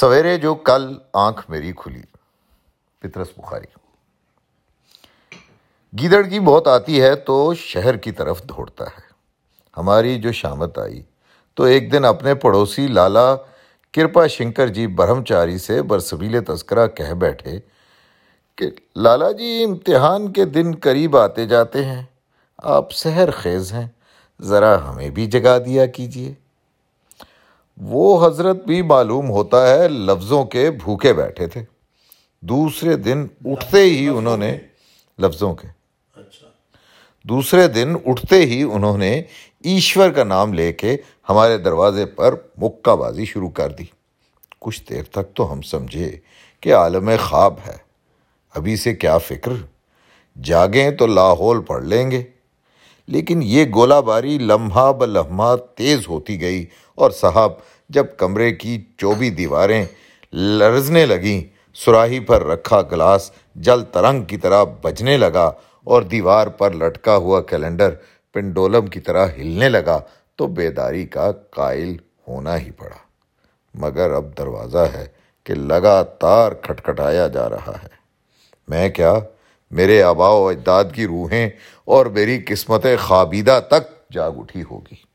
سویرے جو کل آنکھ میری کھلی پترس بخاری۔ گیدڑ کی بہت آتی ہے تو شہر کی طرف دوڑتا ہے۔ ہماری جو شامت آئی، تو ایک دن اپنے پڑوسی لالا کرپا شنکر جی برہمچاری سے برسبیل تذکرہ کہہ بیٹھے کہ لالا جی امتحان کے دن قریب آتے جاتے ہیں، آپ سحر خیز ہیں، ذرا ہمیں بھی جگا دیا کیجیے وہ حضرت بھی معلوم ہوتا ہے لفظوں کے بھوکے بیٹھے تھے۔ دوسرے دن اٹھتے ہی انہوں نے لفظوں کے۔ دوسرے دن اٹھتے ہی انہوں نے ایشور کا نام لے کے ہمارے دروازے پر مکہ بازی شروع کر دی۔ کچھ دیر تک تو ہم سمجھے کہ عالم خواب ہے۔ ابھی سے کیا فکر؟ جاگیں تو لاہور پڑھ لیں گے۔ لیکن یہ گولہ باری لمحہ ب لمحہ تیز ہوتی گئی اور صاحب جب کمرے کی چوبی دیواریں لرزنے لگیں سراہی پر رکھا گلاس جل ترنگ کی طرح بجنے لگا اور دیوار پر لٹکا ہوا کیلنڈر پنڈولم کی طرح ہلنے لگا تو بیداری کا قائل ہونا ہی پڑا۔ مگر اب دروازہ ہے کہ لگاتار کھٹکھٹایا جا رہا ہے۔ میں کیا میرے آبا و اجداد کی روحیں اور میری قسمت خوابیدہ تک جاگ اٹھی ہوگی۔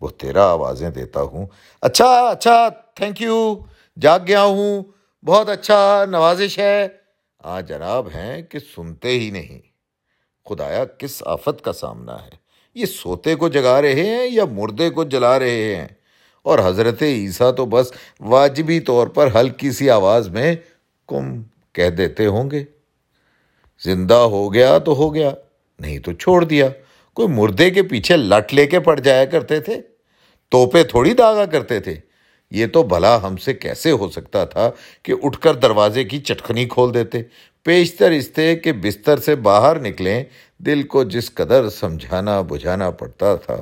وہ تیرا آوازیں دیتا ہوں۔ اچھا اچھا تھینک یو جاگ گیا ہوں۔ بہت اچھا نوازش ہے۔ آ جناب ہیں کہ سنتے ہی نہیں۔ خدایا، کس آفت کا سامنا ہے؟ یہ سوتے کو جگا رہے ہیں یا مردے کو جلا رہے ہیں؟ اور حضرت عیسیٰ تو بس واجبی طور پر ہلکی سی آواز میں، کم کہہ دیتے ہوں گے، زندہ ہو گیا تو ہو گیا، نہیں تو چھوڑ دیا۔ کوئی مردے کے پیچھے لٹ لے کے پڑ جایا کرتے تھے، توپے تھوڑی داغا کرتے تھے۔ یہ تو بھلا ہم سے کیسے ہو سکتا تھا کہ اٹھ کر دروازے کی چٹکنی کھول دیتے۔ پیشتر استے کہ بستر سے باہر نکلیں، دل کو جس قدر سمجھانا بجھانا پڑتا تھا،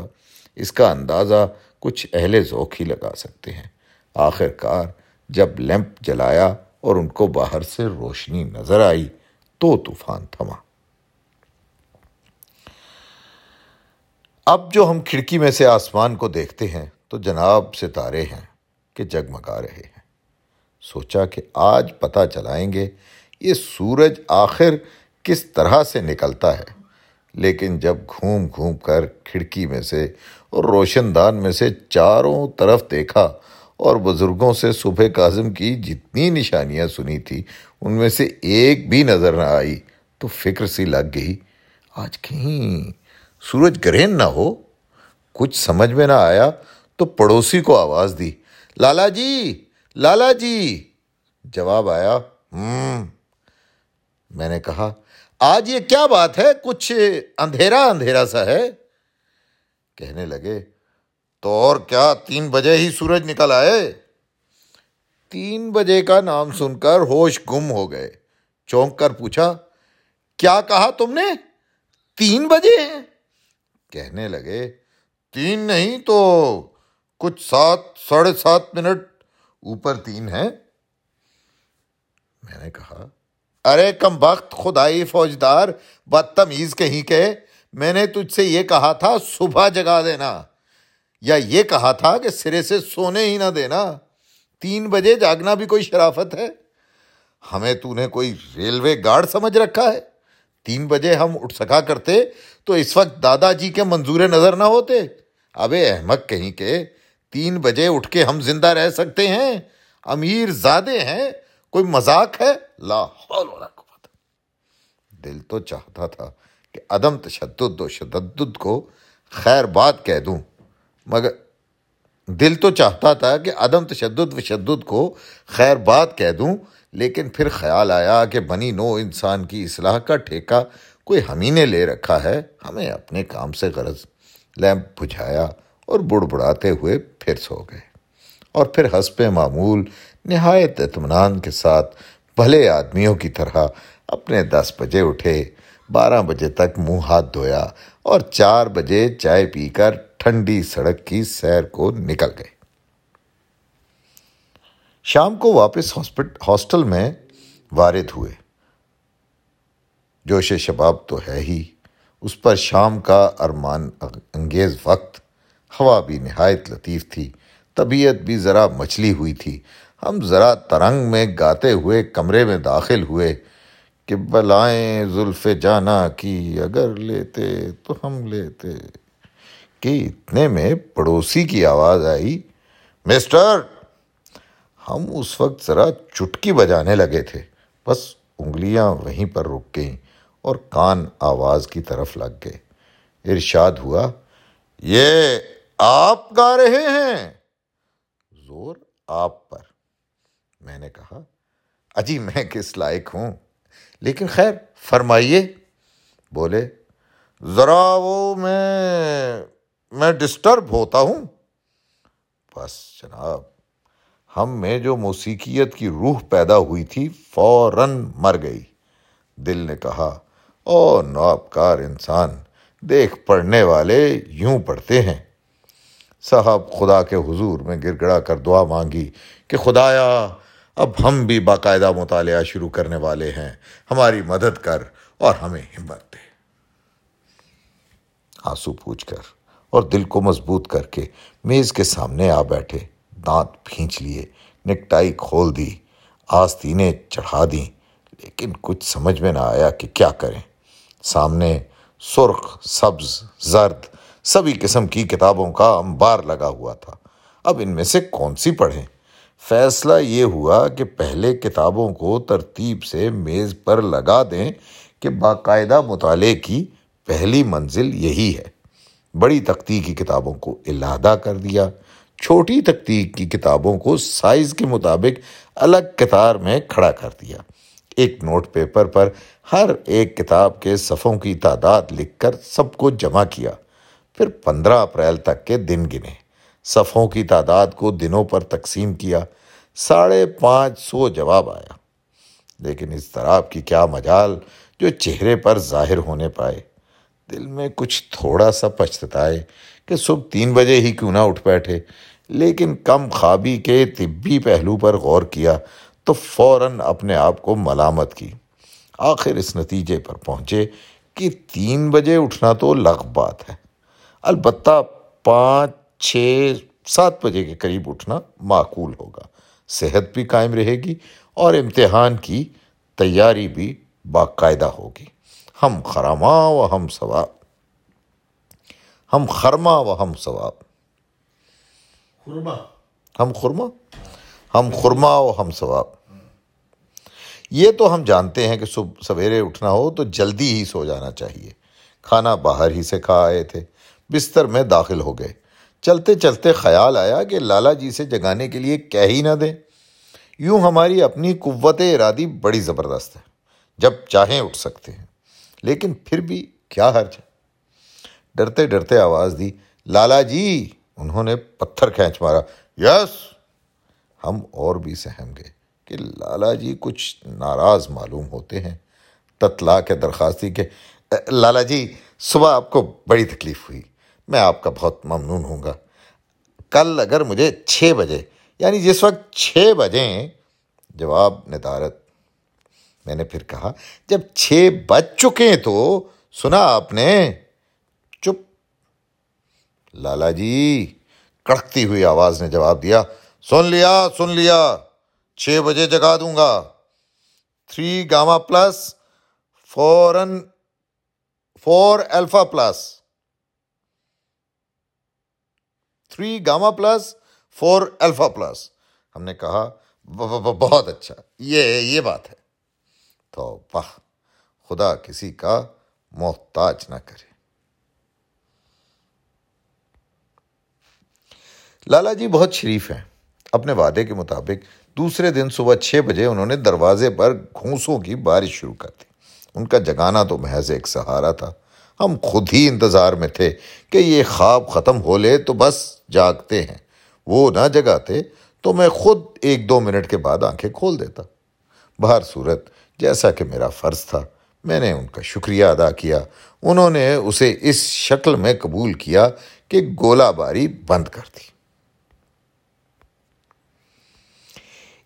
اس کا اندازہ کچھ اہل ذوق ہی لگا سکتے ہیں۔ آخر کار جب لیمپ جلایا اور ان کو باہر سے روشنی نظر آئی۔ تو طوفان تھما۔ اب جو ہم کھڑکی میں سے آسمان کو دیکھتے ہیں، تو جناب ستارے ہیں کہ جگمگا رہے ہیں۔ سوچا کہ آج پتہ چلائیں گے یہ سورج آخر کس طرح سے نکلتا ہے۔ لیکن جب گھوم گھوم کر کھڑکی میں سے اور روشن دان میں سے چاروں طرف دیکھا اور بزرگوں سے صبح کاظم کی جتنی نشانیاں سنی تھی، ان میں سے ایک بھی نظر نہ آئی۔ تو فکر سی لگ گئی۔ آج کہیں سورج گرہن نہ ہو۔ کچھ سمجھ میں نہ آیا تو پڑوسی کو آواز دی۔ لالا جی لالا جی۔ جواب آیا ہوں میں نے کہا، آج یہ کیا بات ہے؟ کچھ اندھیرا اندھیرا سا ہے۔ کہنے لگے تو اور کیا تین بجے ہی سورج نکل آئے؟ تین بجے کا نام سن کر ہوش گم ہو گئے۔ چونک کر پوچھا، کیا کہا تم نے؟ تین بجے کہنے لگے، تین نہیں تو کچھ سات، ساڑھے سات منٹ اوپر تین ہے میں نے کہا، ارے کم وقت خدائی فوجدار، بدتمیز کہیں کہ میں نے تجھ سے یہ کہا تھا، صبح جگا دینا۔ یا یہ کہا تھا کہ سرے سے سونے ہی نہ دینا، تین بجے جاگنا بھی کوئی شرافت ہے؟ ہمیں تو نے کوئی ریلوے گارڈ سمجھ رکھا ہے؟ تین بجے ہم اٹھ سکا کرتے تو اس وقت دادا جی کے منظور نظر نہ ہوتے۔ ابے احمد کہیں کہ تین بجے اٹھ کے ہم زندہ رہ سکتے ہیں۔ امیر زادے ہیں، کوئی مذاق ہے؟ لا حول ولا قوت۔ دل تو چاہتا تھا کہ عدم تشدد و شدد کو خیر بات کہہ دوں۔ مگر دل تو چاہتا تھا کہ عدم تشدد و شدد کو خیر بات کہہ دوں، لیکن پھر خیال آیا کہ بنی نو انسان کی اصلاح کا ٹھیکہ کوئی ہمیں نے لے رکھا ہے، ہمیں اپنے کام سے غرض لیمپ بجھایا اور بڑ بڑاتے ہوئے پھر سو گئے۔ اور پھر حسب معمول نہایت اطمینان کے ساتھ بھلے آدمیوں کی طرح اپنے دس بجے اٹھے۔ بارہ بجے تک منہ ہاتھ دھویا اور چار بجے چائے پی کر ٹھنڈی سڑک کی سیر کو نکل گئے۔ شام کو واپس ہاسٹل میں وارد ہوئے۔ جوش شباب تو ہے ہی۔ اس پر شام کا ارمان انگیز وقت۔ ہوا بھی نہایت لطیف تھی۔ طبیعت بھی ذرا مچلی ہوئی تھی۔ ہم ذرا ترنگ میں گاتے ہوئے کمرے میں داخل ہوئے۔ کہ بلائیں زلف جانا کی، اگر لیتے تو ہم لیتے۔ کہ اتنے میں پڑوسی کی آواز آئی، مسٹر، ہم اس وقت ذرا چٹکی بجانے لگے تھے۔ بس انگلیاں وہیں پر رک گئیں اور کان آواز کی طرف لگ گئے۔ ارشاد ہوا، یہ آپ گا رہے ہیں؟ زور آپ پر۔ میں نے کہا، اجی میں کس لائق ہوں؟ لیکن خیر، فرمائیے۔ بولے، ذرا وہ میں میں ڈسٹرب ہوتا ہوں۔ بس جناب، ہم میں جو موسیقیت کی روح پیدا ہوئی تھی، فوراً مر گئی۔ دل نے کہا، او نوابکار انسان، دیکھ پڑھنے والے یوں پڑھتے ہیں۔ صاحب، خدا کے حضور میں گر گڑا کر دعا مانگی کہ خدایا اب ہم بھی باقاعدہ مطالعہ شروع کرنے والے ہیں۔ ہماری مدد کر اور ہمیں ہمت دے۔ آنسو پوچھ کر اور دل کو مضبوط کر کے میز کے سامنے آ بیٹھے، دانت پھینچ لیے نکٹائی کھول دی، آستینیں چڑھا دیں۔ لیکن کچھ سمجھ میں نہ آیا کہ کیا کریں۔ سامنے سرخ، سبز، زرد، سبھی قسم کی کتابوں کا انبار لگا ہوا تھا۔ اب ان میں سے کون سی پڑھیں؟ فیصلہ یہ ہوا کہ پہلے کتابوں کو ترتیب سے میز پر لگا دیں کہ باقاعدہ مطالعے کی پہلی منزل یہی ہے۔ بڑی تختی کی کتابوں کو علادہ کر دیا۔ چھوٹی تختی کی کتابوں کو سائز کے مطابق الگ کتار میں کھڑا کر دیا۔ ایک نوٹ پیپر پر ہر ایک کتاب کے صفوں کی تعداد لکھ کر سب کو جمع کیا۔ پھر پندرہ اپریل تک کے دن گنے۔ صفوں کی تعداد کو دنوں پر تقسیم کیا، ساڑھے پانچ سو جواب آیا۔ لیکن اس طرح کی کیا مجال جو چہرے پر ظاہر ہونے پائے؟ دل میں کچھ تھوڑا سا پچھتائے کہ صبح تین بجے ہی کیوں نہ اٹھ بیٹھے، لیکن کم خوابی کے طبی پہلو پر غور کیا تو فوراً اپنے آپ کو ملامت کی۔ آخر اس نتیجے پر پہنچے کہ تین بجے اٹھنا تو لغ بات ہے۔ البتہ پانچ چھ سات بجے کے قریب اٹھنا معقول ہوگا۔ صحت بھی قائم رہے گی اور امتحان کی تیاری بھی باقاعدہ ہوگی۔ ہم خرما و ہم ثواب۔ ہم خرما و ہم ثواب۔ ہم خرما؟ ہم خرما و ہم ثواب۔ یہ تو ہم جانتے ہیں کہ صبح سویرے اٹھنا ہو تو جلدی ہی سو جانا چاہیے۔ کھانا باہر ہی سے کھا آئے تھے بستر میں داخل ہو گئے۔ چلتے چلتے خیال آیا کہ لالا جی سے جگانے کے لیے کہہ ہی نہ دیں۔ یوں ہماری اپنی قوت ارادی بڑی زبردست ہے، جب چاہیں اٹھ سکتے ہیں۔ لیکن پھر بھی کیا حرج ہے؟ ڈرتے ڈرتے آواز دی، لالا جی انہوں نے پتھر کھینچ مارا۔ یس۔ ہم اور بھی سہم گئے کہ لالا جی کچھ ناراض معلوم ہوتے ہیں۔ تتلا کے درخواستی کے، لالا جی صبح آپ کو بڑی تکلیف ہوئی۔ میں آپ کا بہت ممنون ہوں گا۔ کل اگر مجھے چھ بجے یعنی جس وقت چھ بجیں، جواب ندارت۔ میں نے پھر کہا، جب چھ بج چکے تو سنا آپ نے۔ چپ۔ لالا جی کڑکتی ہوئی آواز نے جواب دیا۔ سن لیا سن لیا۔ چھ بجے جگا دوں گا۔ تھری گاما پلس فورن four alpha plus. Three gamma plus, four alpha plus. ہم نے کہا بہت اچھا۔ یہ یہ بات ہے۔ تو واہ، خدا کسی کا محتاج نہ کرے۔ لالا جی بہت شریف ہیں۔ اپنے وعدے کے مطابق دوسرے دن صبح چھ بجے انہوں نے دروازے پر گھونسوں کی بارش شروع کر دی۔ ان کا جگانا تو محض ایک سہارا تھا۔ ہم خود ہی انتظار میں تھے کہ یہ خواب ختم ہو لے تو بس جاگتے ہیں۔ وہ نہ جگاتے تو میں خود ایک دو منٹ کے بعد آنکھیں کھول دیتا۔ بہر صورت جیسا کہ میرا فرض تھا، میں نے ان کا شکریہ ادا کیا۔ انہوں نے اسے اس شکل میں قبول کیا کہ گولہ باری بند کر دی۔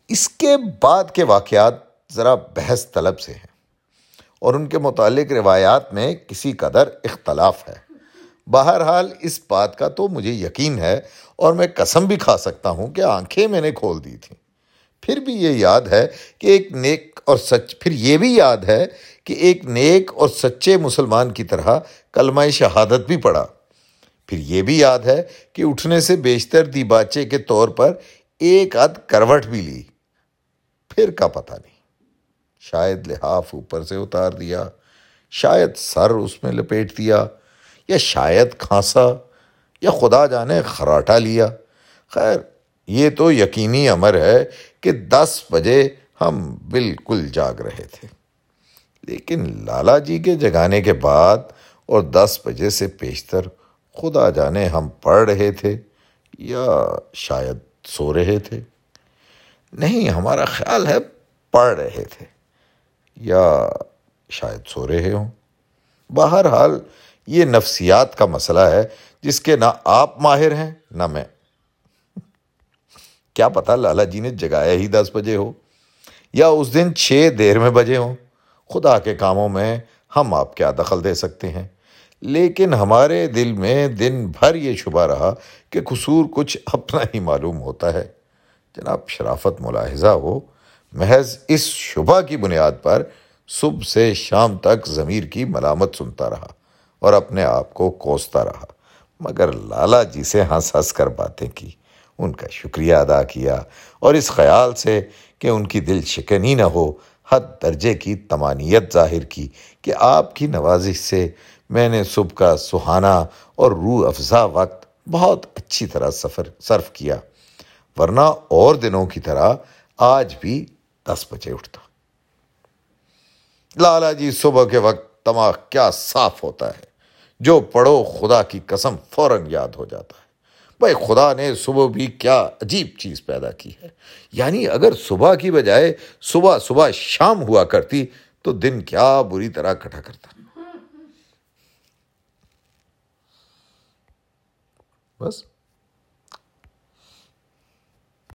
اس کے بعد کے واقعات ذرا بحث طلب سے ہیں اور ان کے متعلق روایات میں کسی قدر اختلاف ہے۔ بہرحال اس بات کا تو مجھے یقین ہے اور میں قسم بھی کھا سکتا ہوں کہ آنکھیں میں نے کھول دی تھیں۔ پھر بھی یہ یاد ہے کہ ایک نیک اور سچ، پھر یہ بھی یاد ہے کہ ایک نیک اور سچے مسلمان کی طرح کلمہ شہادت بھی پڑھا۔ پھر یہ بھی یاد ہے کہ اٹھنے سے بیشتر دی باچے کے طور پر ایک آدھ کروٹ بھی لی۔ پھر کا پتہ نہیں۔ شاید لحاف اوپر سے اتار دیا، شاید سر اس میں لپیٹ دیا۔ یا شاید کھانسا، یا خدا جانے خراٹا لیا۔ خیر، یہ تو یقینی امر ہے کہ دس بجے ہم بالکل جاگ رہے تھے۔ لیکن لالا جی کے جگانے کے بعد اور دس بجے سے پیشتر خدا جانے ہم پڑھ رہے تھے یا شاید سو رہے تھے۔ نہیں، ہمارا خیال ہے پڑھ رہے تھے یا شاید سو رہے ہوں۔ بہرحال یہ نفسیات کا مسئلہ ہے جس کے نہ آپ ماہر ہیں نہ میں۔ کیا پتا لالا جی نے جگایا ہی دس بجے ہو یا اس دن چھ دیر میں بجے ہوں۔ خدا کے کاموں میں ہم آپ کیا دخل دے سکتے ہیں۔ لیکن ہمارے دل میں دن بھر یہ شبہ رہا کہ قصور کچھ اپنا ہی معلوم ہوتا ہے۔ جناب، شرافت ملاحظہ ہو۔ محض اس شبہ کی بنیاد پر صبح سے شام تک ضمیر کی ملامت سنتا رہا۔ اور اپنے آپ کو کوستا رہا۔ مگر لالا جی سے ہنس ہنس کر باتیں کی۔ ان کا شکریہ ادا کیا اور اس خیال سے کہ ان کی دل شکنی نہ ہو، حد درجے کی تمانیت ظاہر کی کہ آپ کی نوازش سے میں نے صبح کا سہانا اور روح افزا وقت بہت اچھی طرح سفر، صرف کیا۔ ورنہ اور دنوں کی طرح آج بھی دس بجے اٹھتا۔ لالا جی صبح کے وقت دماغ کیا صاف ہوتا ہے۔ جو پڑھو خدا کی قسم فوراً یاد ہو جاتا ہے۔ بھائی خدا نے صبح بھی کیا عجیب چیز پیدا کی ہے۔ یعنی اگر صبح کی بجائے صبح صبح شام ہوا کرتی تو دن کیا بری طرح کٹا کرتا۔ بس۔